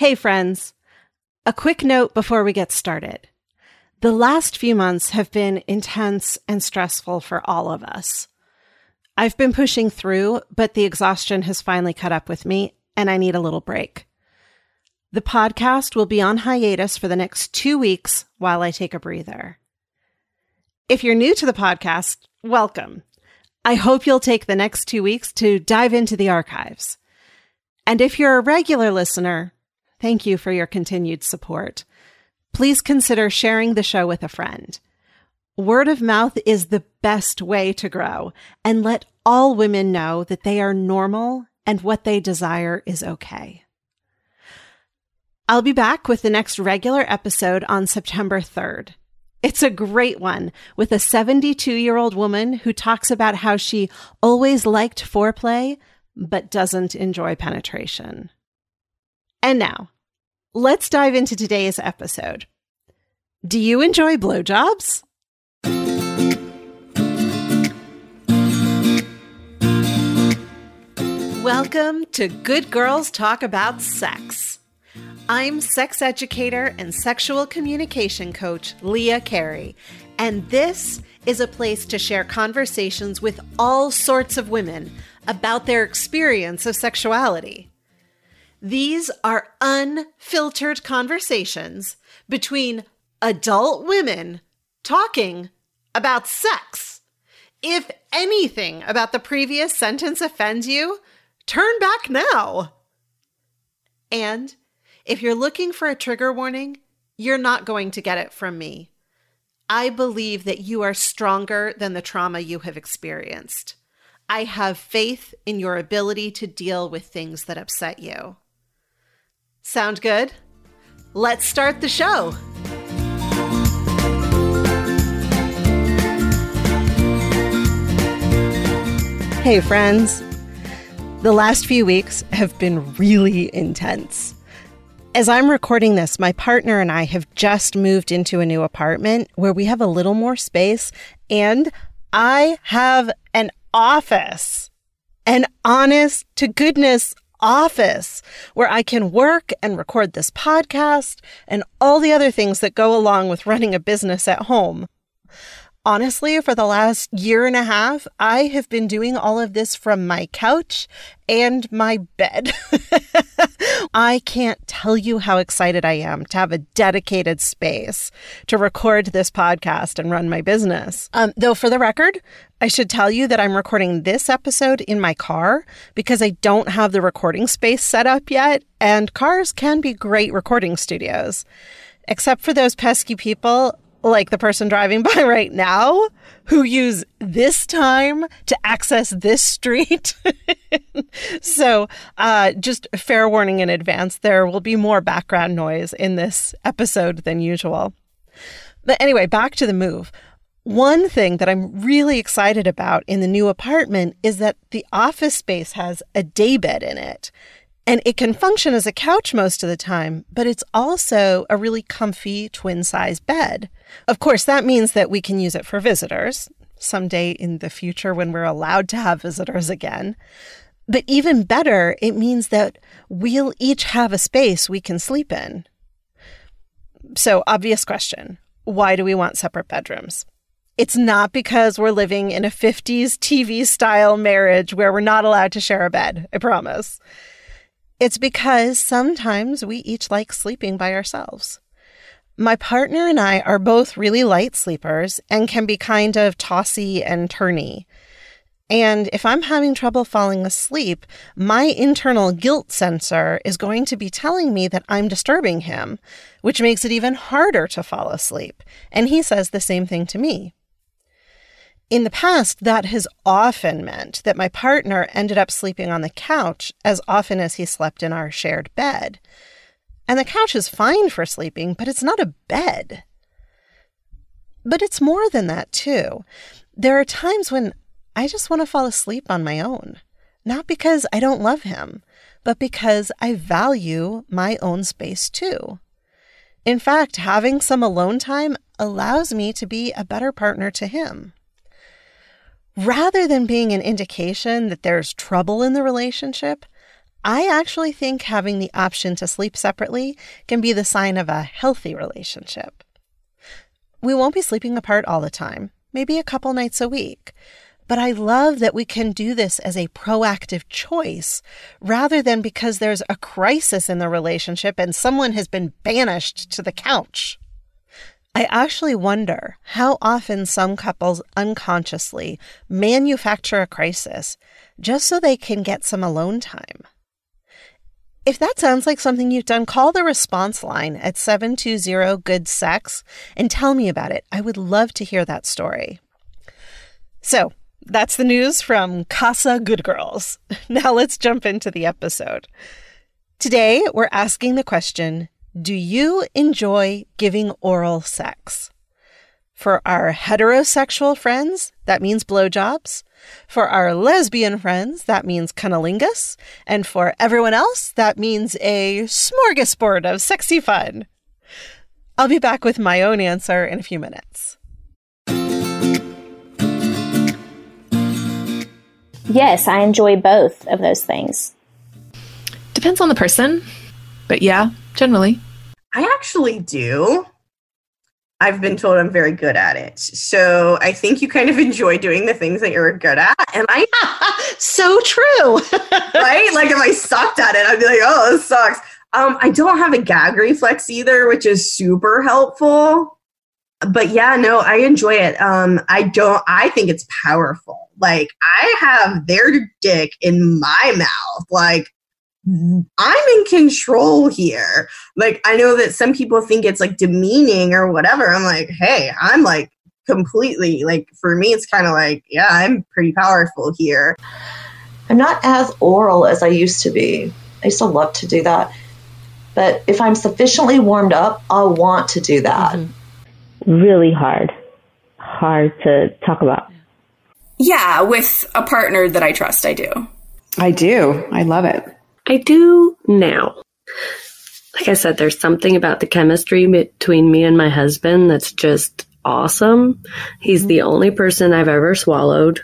Hey, friends. A quick note before we get started. The last few months have been intense and stressful for all of us. I've been pushing through, but the exhaustion has finally caught up with me, and I need a little break. The podcast will be on hiatus for the next two weeks while I take a breather. If you're new to the podcast, welcome. I hope you'll take the next two weeks to dive into the archives. And if you're a regular listener, thank you for your continued support. Please consider sharing the show with a friend. Word of mouth is the best way to grow, and let all women know that they are normal and what they desire is okay. I'll be back with the next regular episode on September 3rd. It's a great one with a 72 year old woman who talks about how she always liked foreplay, but doesn't enjoy penetration. And now, let's dive into today's episode. Do you enjoy blowjobs? Welcome to Good Girls Talk About Sex. I'm sex educator and sexual communication coach Leah Carey, and this is a place to share conversations with all sorts of women about their experience of sexuality. These are unfiltered conversations between adult women talking about sex. If anything about the previous sentence offends you, turn back now. And if you're looking for a trigger warning, you're not going to get it from me. I believe that you are stronger than the trauma you have experienced. I have faith in your ability to deal with things that upset you. Sound good? Let's start the show. Hey, friends. The last few weeks have been really intense. As I'm recording this, my partner and I have just moved into a new apartment where we have a little more space and I have an office, an honest to goodness office where I can work and record this podcast and all the other things that go along with running a business at home. Honestly, for the last year and a half, I have been doing all of this from my couch and my bed. I can't tell you how excited I am to have a dedicated space to record this podcast and run my business. Um, though, for the record, I should tell you that I'm recording this episode in my car because I don't have the recording space set up yet, and cars can be great recording studios. Except for those pesky people like the person driving by right now who use this time to access this street. so, uh, just fair warning in advance, there will be more background noise in this episode than usual. But anyway, back to the move. One thing that I'm really excited about in the new apartment is that the office space has a daybed in it. And it can function as a couch most of the time, but it's also a really comfy twin size bed. Of course, that means that we can use it for visitors someday in the future when we're allowed to have visitors again. But even better, it means that we'll each have a space we can sleep in. So, obvious question why do we want separate bedrooms? It's not because we're living in a 50s TV style marriage where we're not allowed to share a bed, I promise. It's because sometimes we each like sleeping by ourselves. My partner and I are both really light sleepers and can be kind of tossy and turny. And if I'm having trouble falling asleep, my internal guilt sensor is going to be telling me that I'm disturbing him, which makes it even harder to fall asleep. And he says the same thing to me. In the past, that has often meant that my partner ended up sleeping on the couch as often as he slept in our shared bed. And the couch is fine for sleeping, but it's not a bed. But it's more than that, too. There are times when I just want to fall asleep on my own, not because I don't love him, but because I value my own space, too. In fact, having some alone time allows me to be a better partner to him rather than being an indication that there's trouble in the relationship, I actually think having the option to sleep separately can be the sign of a healthy relationship. We won't be sleeping apart all the time, maybe a couple nights a week. But I love that we can do this as a proactive choice rather than because there's a crisis in the relationship and someone has been banished to the couch. I actually wonder how often some couples unconsciously manufacture a crisis just so they can get some alone time. If that sounds like something you've done, call the response line at 720 Good Sex and tell me about it. I would love to hear that story. So, that's the news from Casa Good Girls. Now let's jump into the episode. Today, we're asking the question Do you enjoy giving oral sex? For our heterosexual friends, that means blowjobs. For our lesbian friends, that means cunnilingus. And for everyone else, that means a smorgasbord of sexy fun. I'll be back with my own answer in a few minutes. Yes, I enjoy both of those things. Depends on the person, but yeah, generally. I actually do. I've been told I'm very good at it. So I think you kind of enjoy doing the things that you're good at. And I so true. right? Like if I sucked at it, I'd be like, oh, this sucks. Um, I don't have a gag reflex either, which is super helpful. But yeah, no, I enjoy it. Um, I don't I think it's powerful. Like I have their dick in my mouth. Like I'm in control here. Like I know that some people think it's like demeaning or whatever. I'm like, hey, I'm like completely like for me it's kind of like, yeah, I'm pretty powerful here. I'm not as oral as I used to be. I used to love to do that. But if I'm sufficiently warmed up, I'll want to do that. Mm-hmm. Really hard. Hard to talk about. Yeah, with a partner that I trust, I do. I do. I love it. I do now. Like I said, there's something about the chemistry between me and my husband that's just awesome. He's mm-hmm. the only person I've ever swallowed.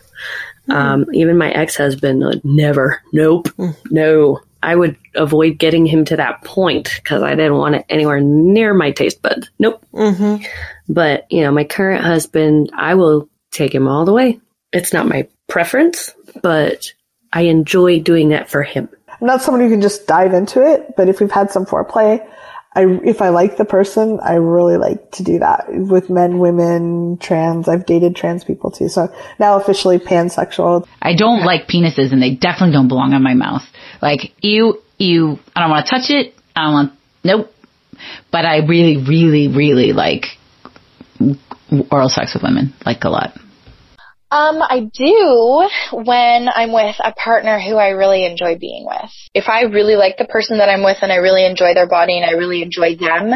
Mm-hmm. Um, even my ex husband, uh, never. Nope. Mm-hmm. No. I would avoid getting him to that point because I didn't want it anywhere near my taste buds. Nope. Mm-hmm. But, you know, my current husband, I will take him all the way. It's not my preference, but I enjoy doing that for him. I'm not someone who can just dive into it, but if we've had some foreplay, I, if I like the person, I really like to do that with men, women, trans. I've dated trans people too. So now officially pansexual. I don't like penises and they definitely don't belong on my mouth. Like, ew, ew. I don't want to touch it. I don't want, nope. But I really, really, really like oral sex with women, like a lot. Um, I do when I'm with a partner who I really enjoy being with. If I really like the person that I'm with and I really enjoy their body and I really enjoy them,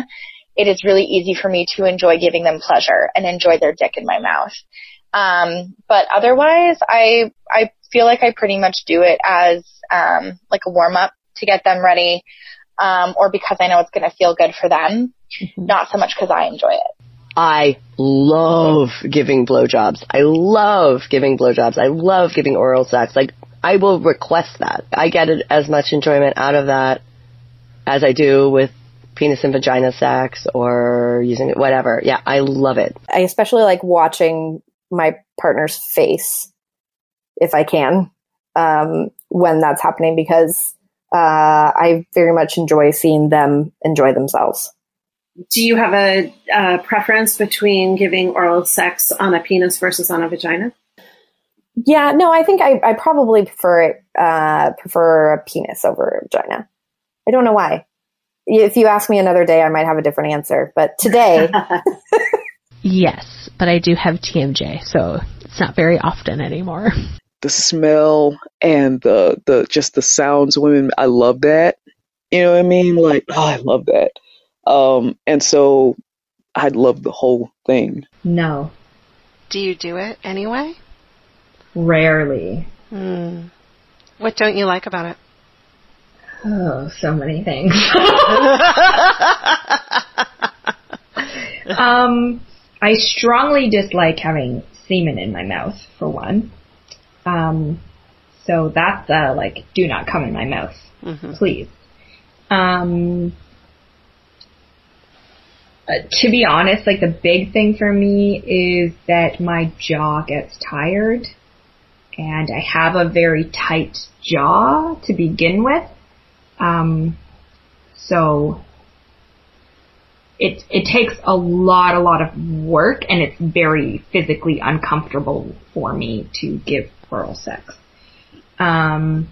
it is really easy for me to enjoy giving them pleasure and enjoy their dick in my mouth. Um, but otherwise, I I feel like I pretty much do it as um, like a warm up to get them ready, um, or because I know it's going to feel good for them, mm-hmm. not so much because I enjoy it. I love giving blowjobs. I love giving blowjobs. I love giving oral sex. Like, I will request that. I get as much enjoyment out of that as I do with penis and vagina sex or using it, whatever. Yeah, I love it. I especially like watching my partner's face, if I can, um, when that's happening because uh, I very much enjoy seeing them enjoy themselves do you have a, a, preference between giving oral sex on a penis versus on a vagina? Yeah, no, I think I, I probably prefer it, uh, prefer a penis over a vagina. I don't know why. If you ask me another day, I might have a different answer. But today, yes, but I do have TMJ, so it's not very often anymore. The smell and the the just the sounds, women, I love that. You know what I mean? Like, oh, I love that. Um, and so I'd love the whole thing. No. Do you do it anyway? Rarely. Hmm. What don't you like about it? Oh, so many things. um, I strongly dislike having semen in my mouth, for one. Um, so that's uh, like, do not come in my mouth mm-hmm. please. Um, uh, to be honest, like the big thing for me is that my jaw gets tired and I have a very tight jaw to begin with. Um, so it it takes a lot, a lot of work, and it's very physically uncomfortable for me to give oral sex. Um,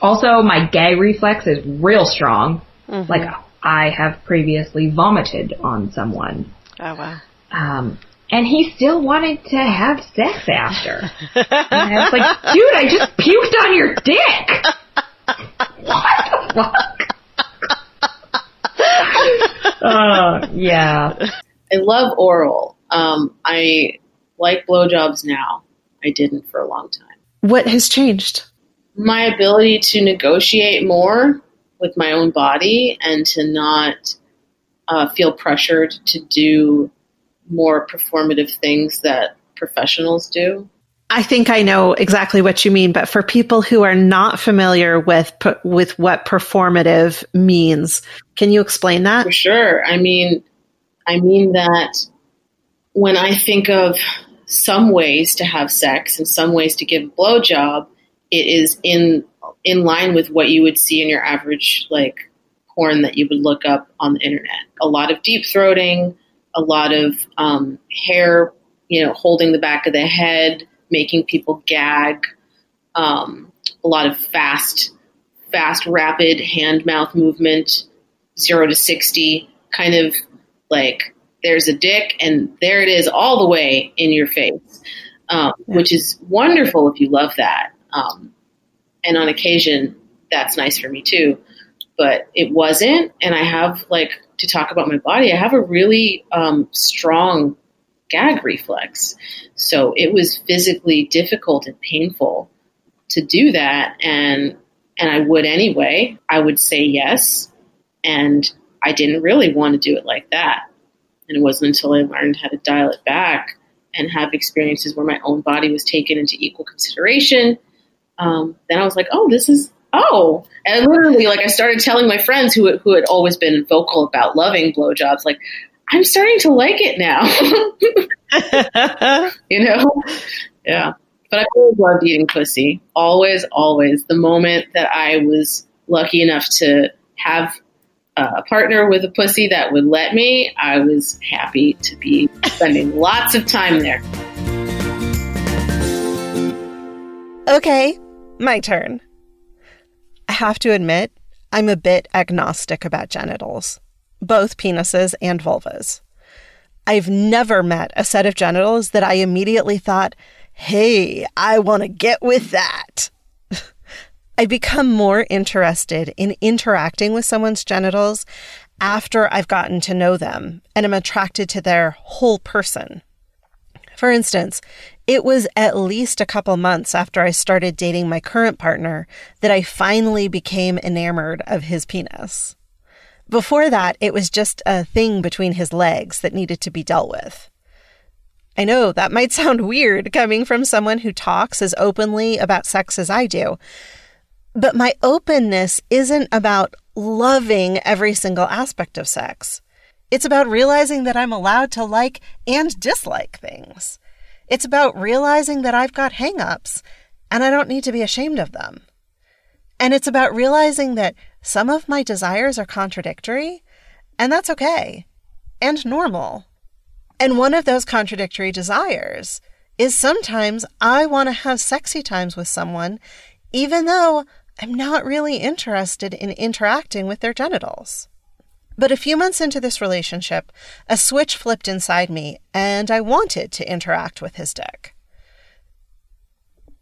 also, my gag reflex is real strong. Mm-hmm. Like I have previously vomited on someone. Oh wow. Um, and he still wanted to have sex after. and I was like, dude, I just puked on your dick. what the fuck? uh, yeah. I love oral. Um, I like blowjobs now. I didn't for a long time. What has changed? My ability to negotiate more with my own body and to not uh, feel pressured to do more performative things that professionals do. I think I know exactly what you mean, but for people who are not familiar with with what performative means, can you explain that? For sure. I mean, I mean that when I think of some ways to have sex and some ways to give a blowjob, it is in in line with what you would see in your average like porn that you would look up on the internet. A lot of deep throating, a lot of um, hair, you know, holding the back of the head making people gag, um, a lot of fast, fast, rapid hand mouth movement, zero to 60, kind of like there's a dick and there it is all the way in your face, um, which is wonderful if you love that. Um, and on occasion, that's nice for me too. But it wasn't, and I have like to talk about my body. I have a really um, strong gag reflex. So it was physically difficult and painful to do that. And, and I would anyway. I would say yes. And I didn't really want to do it like that. And it wasn't until I learned how to dial it back and have experiences where my own body was taken into equal consideration. Um, then I was like, oh, this is oh, and literally, like I started telling my friends who who had always been vocal about loving blowjobs, like I'm starting to like it now. you know? Yeah. But I always loved eating pussy. Always, always. The moment that I was lucky enough to have a partner with a pussy that would let me, I was happy to be spending lots of time there. Okay, my turn. I have to admit, I'm a bit agnostic about genitals both penises and vulvas. I've never met a set of genitals that I immediately thought, hey, I want to get with that. I become more interested in interacting with someone's genitals after I've gotten to know them and am attracted to their whole person. For instance, it was at least a couple months after I started dating my current partner that I finally became enamored of his penis. Before that, it was just a thing between his legs that needed to be dealt with. I know that might sound weird coming from someone who talks as openly about sex as I do, but my openness isn't about loving every single aspect of sex. It's about realizing that I'm allowed to like and dislike things. It's about realizing that I've got hangups and I don't need to be ashamed of them. And it's about realizing that some of my desires are contradictory, and that's okay and normal. And one of those contradictory desires is sometimes I want to have sexy times with someone, even though I'm not really interested in interacting with their genitals. But a few months into this relationship, a switch flipped inside me, and I wanted to interact with his dick.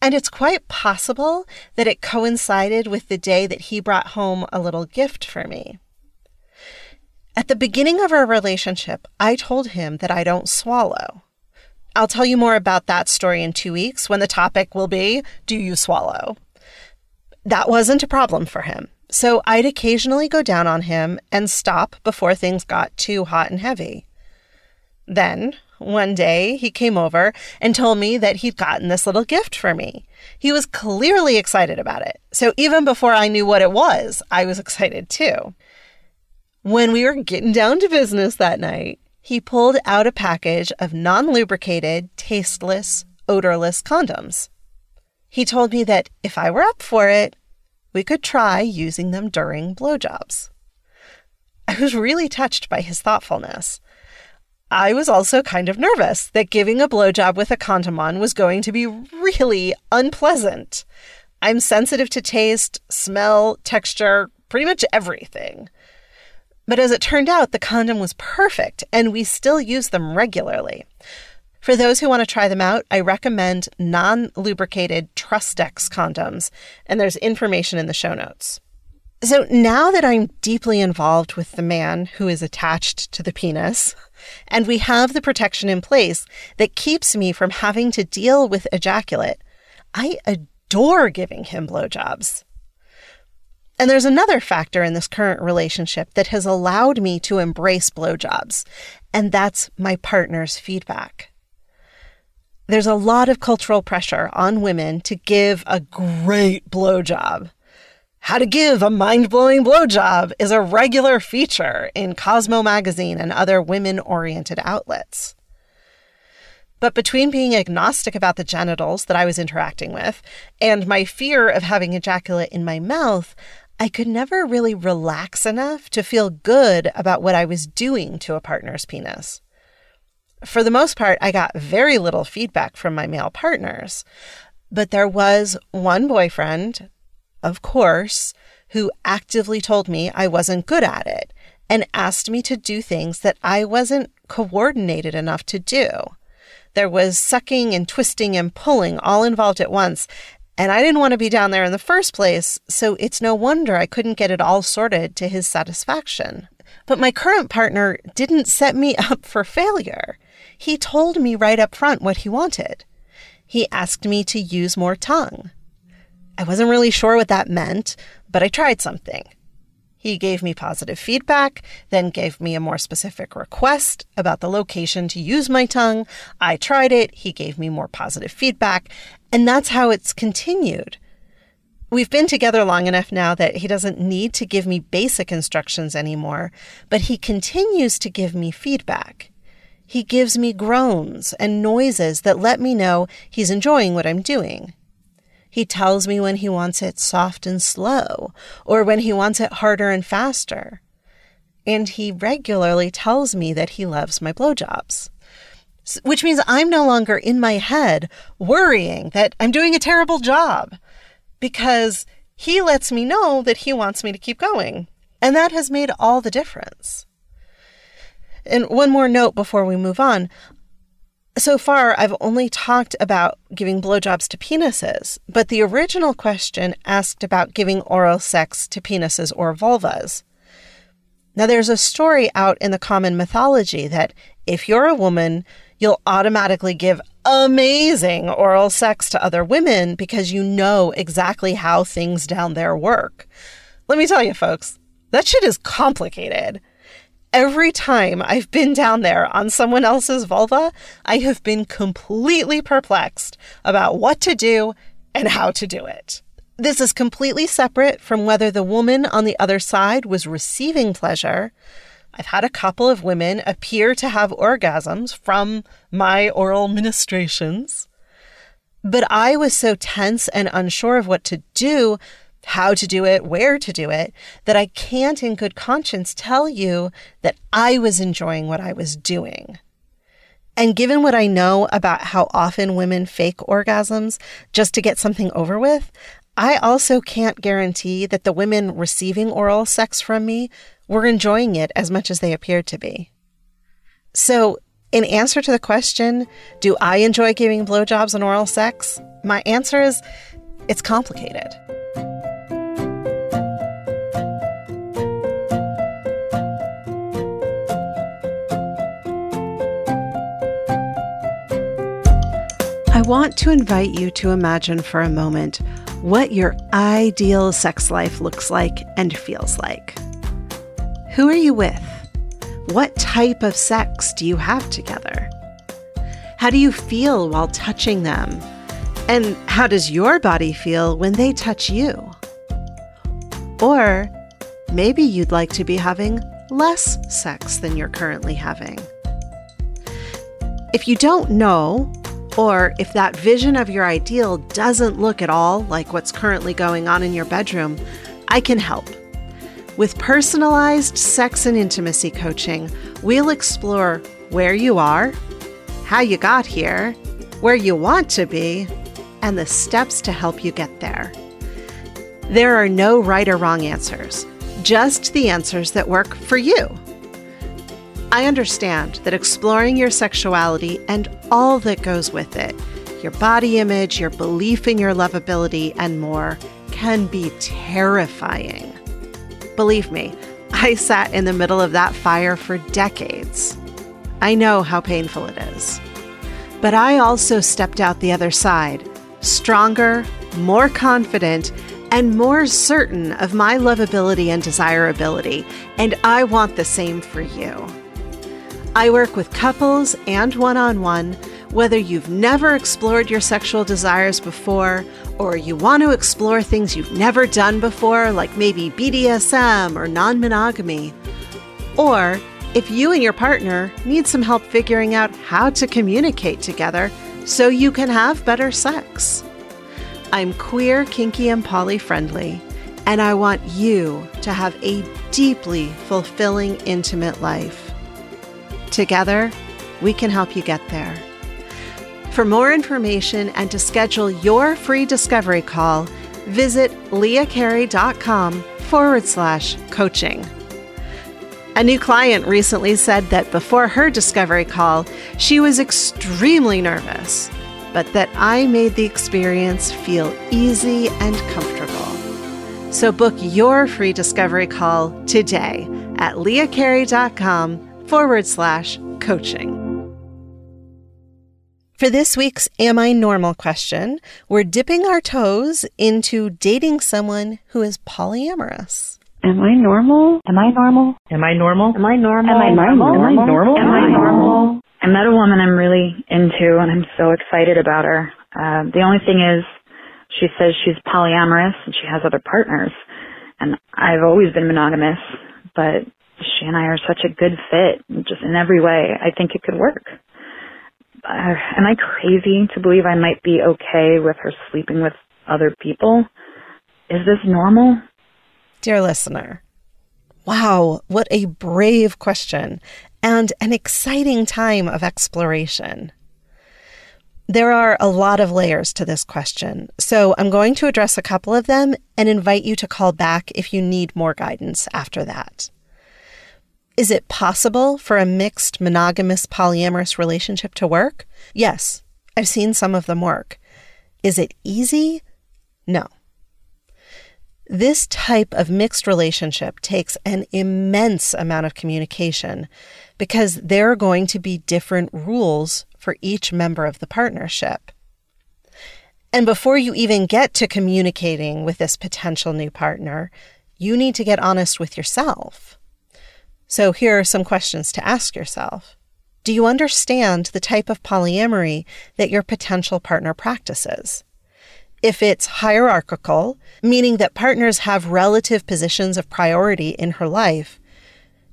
And it's quite possible that it coincided with the day that he brought home a little gift for me. At the beginning of our relationship, I told him that I don't swallow. I'll tell you more about that story in two weeks when the topic will be Do you swallow? That wasn't a problem for him, so I'd occasionally go down on him and stop before things got too hot and heavy. Then, One day, he came over and told me that he'd gotten this little gift for me. He was clearly excited about it. So even before I knew what it was, I was excited too. When we were getting down to business that night, he pulled out a package of non lubricated, tasteless, odorless condoms. He told me that if I were up for it, we could try using them during blowjobs. I was really touched by his thoughtfulness. I was also kind of nervous that giving a blowjob with a condom on was going to be really unpleasant. I'm sensitive to taste, smell, texture, pretty much everything. But as it turned out, the condom was perfect, and we still use them regularly. For those who want to try them out, I recommend non lubricated Trustex condoms, and there's information in the show notes. So now that I'm deeply involved with the man who is attached to the penis, and we have the protection in place that keeps me from having to deal with ejaculate, I adore giving him blowjobs. And there's another factor in this current relationship that has allowed me to embrace blowjobs, and that's my partner's feedback. There's a lot of cultural pressure on women to give a great blowjob. How to give a mind blowing blowjob is a regular feature in Cosmo magazine and other women oriented outlets. But between being agnostic about the genitals that I was interacting with and my fear of having ejaculate in my mouth, I could never really relax enough to feel good about what I was doing to a partner's penis. For the most part, I got very little feedback from my male partners. But there was one boyfriend, of course, who actively told me I wasn't good at it and asked me to do things that I wasn't coordinated enough to do. There was sucking and twisting and pulling all involved at once, and I didn't want to be down there in the first place, so it's no wonder I couldn't get it all sorted to his satisfaction. But my current partner didn't set me up for failure. He told me right up front what he wanted. He asked me to use more tongue. I wasn't really sure what that meant, but I tried something. He gave me positive feedback, then gave me a more specific request about the location to use my tongue. I tried it, he gave me more positive feedback, and that's how it's continued. We've been together long enough now that he doesn't need to give me basic instructions anymore, but he continues to give me feedback. He gives me groans and noises that let me know he's enjoying what I'm doing. He tells me when he wants it soft and slow, or when he wants it harder and faster. And he regularly tells me that he loves my blowjobs. Which means I'm no longer in my head worrying that I'm doing a terrible job because he lets me know that he wants me to keep going. And that has made all the difference. And one more note before we move on. So far, I've only talked about giving blowjobs to penises, but the original question asked about giving oral sex to penises or vulvas. Now, there's a story out in the common mythology that if you're a woman, you'll automatically give amazing oral sex to other women because you know exactly how things down there work. Let me tell you, folks, that shit is complicated every time I've been down there on someone else's vulva, I have been completely perplexed about what to do and how to do it. This is completely separate from whether the woman on the other side was receiving pleasure. I've had a couple of women appear to have orgasms from my oral ministrations. But I was so tense and unsure of what to do how to do it, where to do it, that I can't in good conscience tell you that I was enjoying what I was doing. And given what I know about how often women fake orgasms just to get something over with, I also can't guarantee that the women receiving oral sex from me were enjoying it as much as they appeared to be. So, in answer to the question, do I enjoy giving blowjobs and oral sex? My answer is it's complicated. Want to invite you to imagine for a moment what your ideal sex life looks like and feels like. Who are you with? What type of sex do you have together? How do you feel while touching them? And how does your body feel when they touch you? Or maybe you'd like to be having less sex than you're currently having. If you don't know, or if that vision of your ideal doesn't look at all like what's currently going on in your bedroom, I can help. With personalized sex and intimacy coaching, we'll explore where you are, how you got here, where you want to be, and the steps to help you get there. There are no right or wrong answers, just the answers that work for you. I understand that exploring your sexuality and all that goes with it, your body image, your belief in your lovability, and more, can be terrifying. Believe me, I sat in the middle of that fire for decades. I know how painful it is. But I also stepped out the other side, stronger, more confident, and more certain of my lovability and desirability, and I want the same for you. I work with couples and one on one, whether you've never explored your sexual desires before, or you want to explore things you've never done before, like maybe BDSM or non monogamy, or if you and your partner need some help figuring out how to communicate together so you can have better sex. I'm queer, kinky, and poly friendly, and I want you to have a deeply fulfilling, intimate life. Together, we can help you get there. For more information and to schedule your free discovery call, visit leahcarey.com forward slash coaching. A new client recently said that before her discovery call, she was extremely nervous, but that I made the experience feel easy and comfortable. So book your free discovery call today at leahcarey.com forward slash coaching. For this week's Am I Normal question, we're dipping our toes into dating someone who is polyamorous. Am I normal? Am I normal? Am I normal? Am I normal? Am I normal? Am I normal? Am I normal? I met a woman I'm really into and I'm so excited about her. Uh, the only thing is she says she's polyamorous and she has other partners. And I've always been monogamous, but she and I are such a good fit, just in every way. I think it could work. Uh, am I crazy to believe I might be okay with her sleeping with other people? Is this normal? Dear listener, wow, what a brave question and an exciting time of exploration. There are a lot of layers to this question, so I'm going to address a couple of them and invite you to call back if you need more guidance after that. Is it possible for a mixed monogamous polyamorous relationship to work? Yes, I've seen some of them work. Is it easy? No. This type of mixed relationship takes an immense amount of communication because there are going to be different rules for each member of the partnership. And before you even get to communicating with this potential new partner, you need to get honest with yourself. So here are some questions to ask yourself. Do you understand the type of polyamory that your potential partner practices? If it's hierarchical, meaning that partners have relative positions of priority in her life,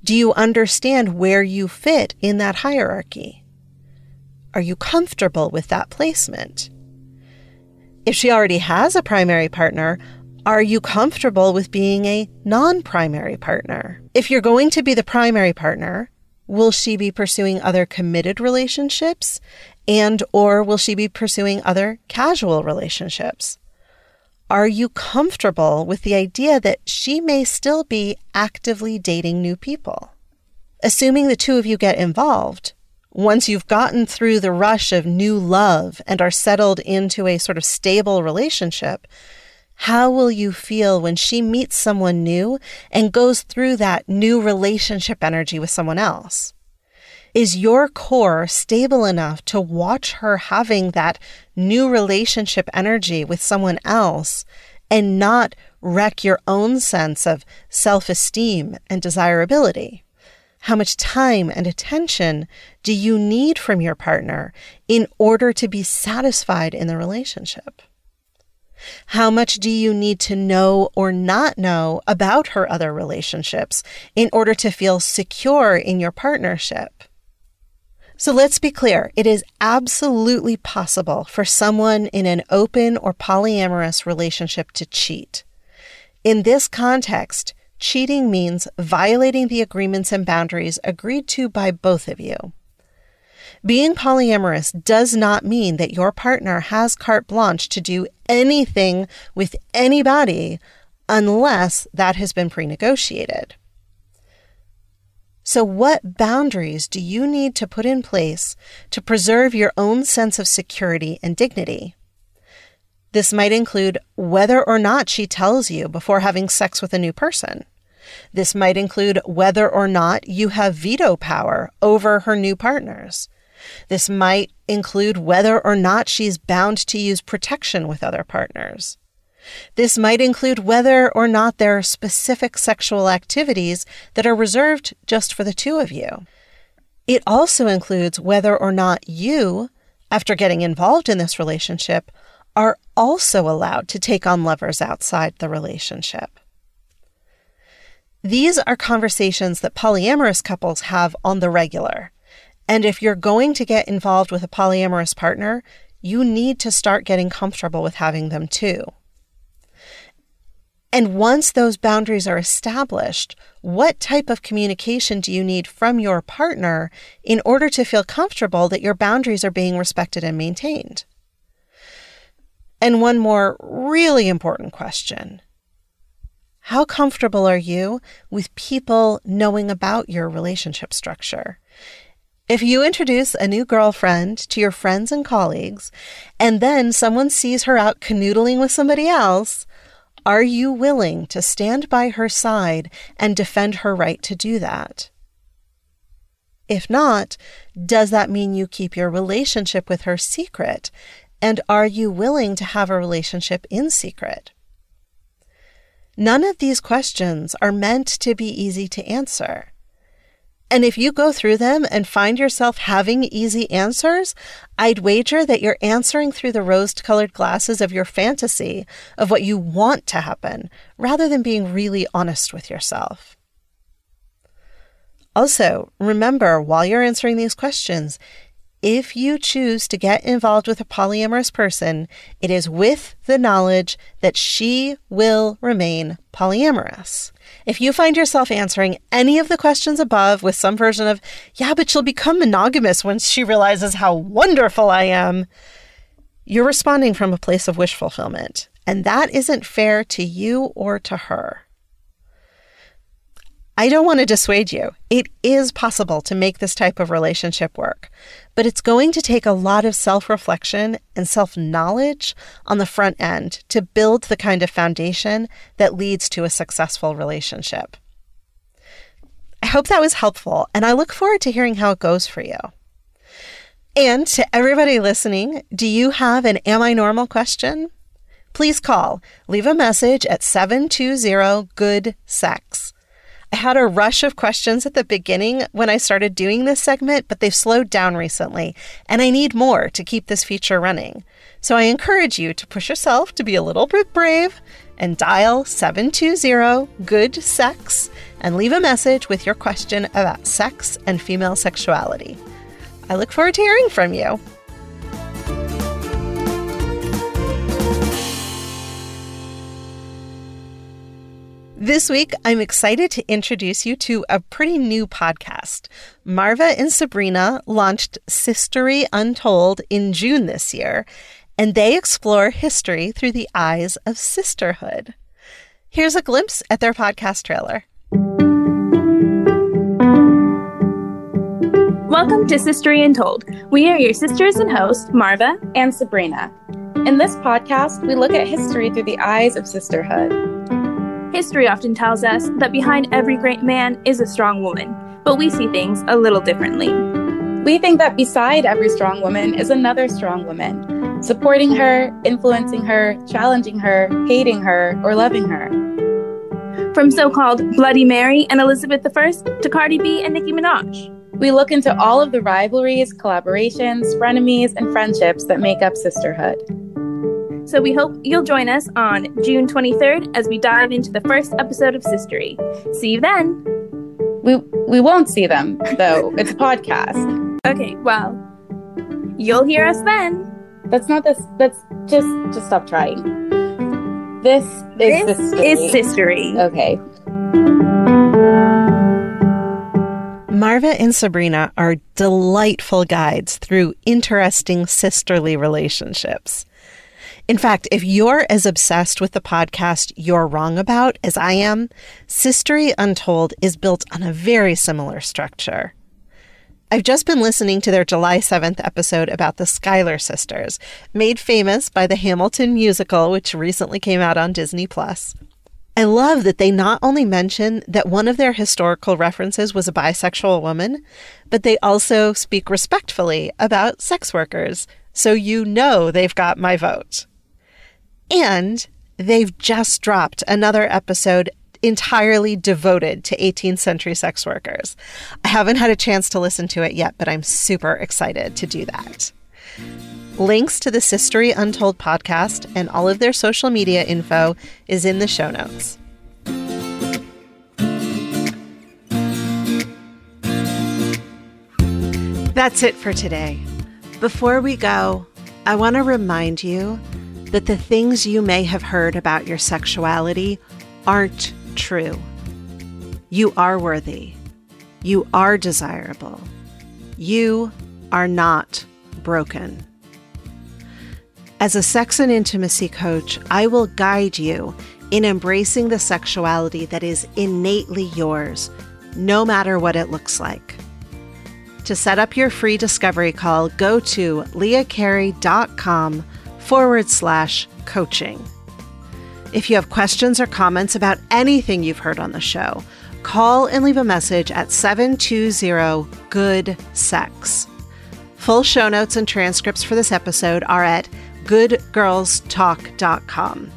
do you understand where you fit in that hierarchy? Are you comfortable with that placement? If she already has a primary partner, are you comfortable with being a non primary partner? If you're going to be the primary partner, will she be pursuing other committed relationships and or will she be pursuing other casual relationships? Are you comfortable with the idea that she may still be actively dating new people? Assuming the two of you get involved, once you've gotten through the rush of new love and are settled into a sort of stable relationship, how will you feel when she meets someone new and goes through that new relationship energy with someone else? Is your core stable enough to watch her having that new relationship energy with someone else and not wreck your own sense of self esteem and desirability? How much time and attention do you need from your partner in order to be satisfied in the relationship? How much do you need to know or not know about her other relationships in order to feel secure in your partnership? So let's be clear. It is absolutely possible for someone in an open or polyamorous relationship to cheat. In this context, cheating means violating the agreements and boundaries agreed to by both of you. Being polyamorous does not mean that your partner has carte blanche to do anything with anybody unless that has been pre negotiated. So, what boundaries do you need to put in place to preserve your own sense of security and dignity? This might include whether or not she tells you before having sex with a new person. This might include whether or not you have veto power over her new partners. This might include whether or not she's bound to use protection with other partners. This might include whether or not there are specific sexual activities that are reserved just for the two of you. It also includes whether or not you, after getting involved in this relationship, are also allowed to take on lovers outside the relationship. These are conversations that polyamorous couples have on the regular. And if you're going to get involved with a polyamorous partner, you need to start getting comfortable with having them too. And once those boundaries are established, what type of communication do you need from your partner in order to feel comfortable that your boundaries are being respected and maintained? And one more really important question How comfortable are you with people knowing about your relationship structure? If you introduce a new girlfriend to your friends and colleagues, and then someone sees her out canoodling with somebody else, are you willing to stand by her side and defend her right to do that? If not, does that mean you keep your relationship with her secret? And are you willing to have a relationship in secret? None of these questions are meant to be easy to answer. And if you go through them and find yourself having easy answers, I'd wager that you're answering through the rose colored glasses of your fantasy of what you want to happen rather than being really honest with yourself. Also, remember while you're answering these questions, if you choose to get involved with a polyamorous person, it is with the knowledge that she will remain polyamorous. If you find yourself answering any of the questions above with some version of, yeah, but she'll become monogamous once she realizes how wonderful I am, you're responding from a place of wish fulfillment. And that isn't fair to you or to her. I don't want to dissuade you. It is possible to make this type of relationship work, but it's going to take a lot of self reflection and self knowledge on the front end to build the kind of foundation that leads to a successful relationship. I hope that was helpful, and I look forward to hearing how it goes for you. And to everybody listening, do you have an Am I Normal question? Please call, leave a message at 720 Good Sex. I had a rush of questions at the beginning when I started doing this segment, but they've slowed down recently, and I need more to keep this feature running. So I encourage you to push yourself to be a little bit brave and dial 720 Good Sex and leave a message with your question about sex and female sexuality. I look forward to hearing from you. This week, I'm excited to introduce you to a pretty new podcast. Marva and Sabrina launched Sistery Untold in June this year, and they explore history through the eyes of sisterhood. Here's a glimpse at their podcast trailer. Welcome to Sistery Untold. We are your sisters and hosts, Marva and Sabrina. In this podcast, we look at history through the eyes of sisterhood. History often tells us that behind every great man is a strong woman, but we see things a little differently. We think that beside every strong woman is another strong woman, supporting her, influencing her, challenging her, hating her, or loving her. From so called Bloody Mary and Elizabeth I to Cardi B and Nicki Minaj. We look into all of the rivalries, collaborations, frenemies, and friendships that make up sisterhood. So we hope you'll join us on June 23rd as we dive into the first episode of Sistery. See you then. We we won't see them though. it's a podcast. Okay, well, you'll hear us then. That's not this. That's just just stop trying. This is This sistery. is Sistery. Okay. Marva and Sabrina are delightful guides through interesting sisterly relationships. In fact, if you're as obsessed with the podcast You're Wrong About as I am, Sistery Untold is built on a very similar structure. I've just been listening to their July 7th episode about the Schuyler sisters, made famous by the Hamilton musical, which recently came out on Disney Plus. I love that they not only mention that one of their historical references was a bisexual woman, but they also speak respectfully about sex workers, so you know they've got my vote. And they've just dropped another episode entirely devoted to 18th century sex workers. I haven't had a chance to listen to it yet, but I'm super excited to do that. Links to the Sistery Untold podcast and all of their social media info is in the show notes. That's it for today. Before we go, I want to remind you that the things you may have heard about your sexuality aren't true. You are worthy. You are desirable. You are not broken. As a sex and intimacy coach, I will guide you in embracing the sexuality that is innately yours, no matter what it looks like. To set up your free discovery call, go to leahcarey.com forward slash coaching. If you have questions or comments about anything you've heard on the show, call and leave a message at 720 Good Sex. Full show notes and transcripts for this episode are at goodgirlstalk.com.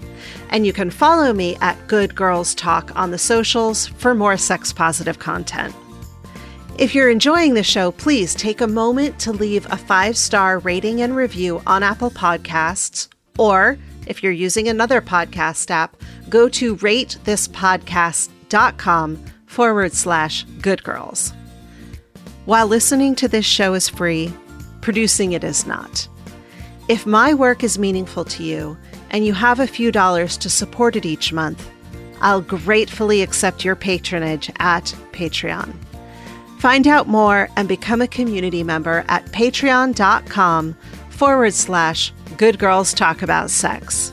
And you can follow me at Good Girls Talk on the socials for more sex positive content. If you're enjoying the show, please take a moment to leave a five star rating and review on Apple Podcasts. Or if you're using another podcast app, go to ratethispodcast.com forward slash good girls. While listening to this show is free, producing it is not. If my work is meaningful to you and you have a few dollars to support it each month, I'll gratefully accept your patronage at Patreon. Find out more and become a community member at patreon.com forward slash Good Girls Talk About Sex.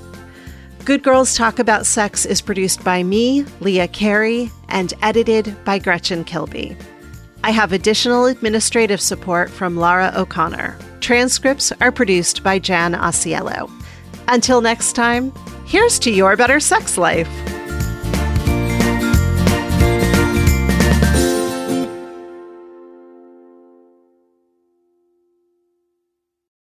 Good Girls Talk About Sex is produced by me, Leah Carey, and edited by Gretchen Kilby. I have additional administrative support from Lara O'Connor. Transcripts are produced by Jan Asiello. Until next time, here's to your better sex life.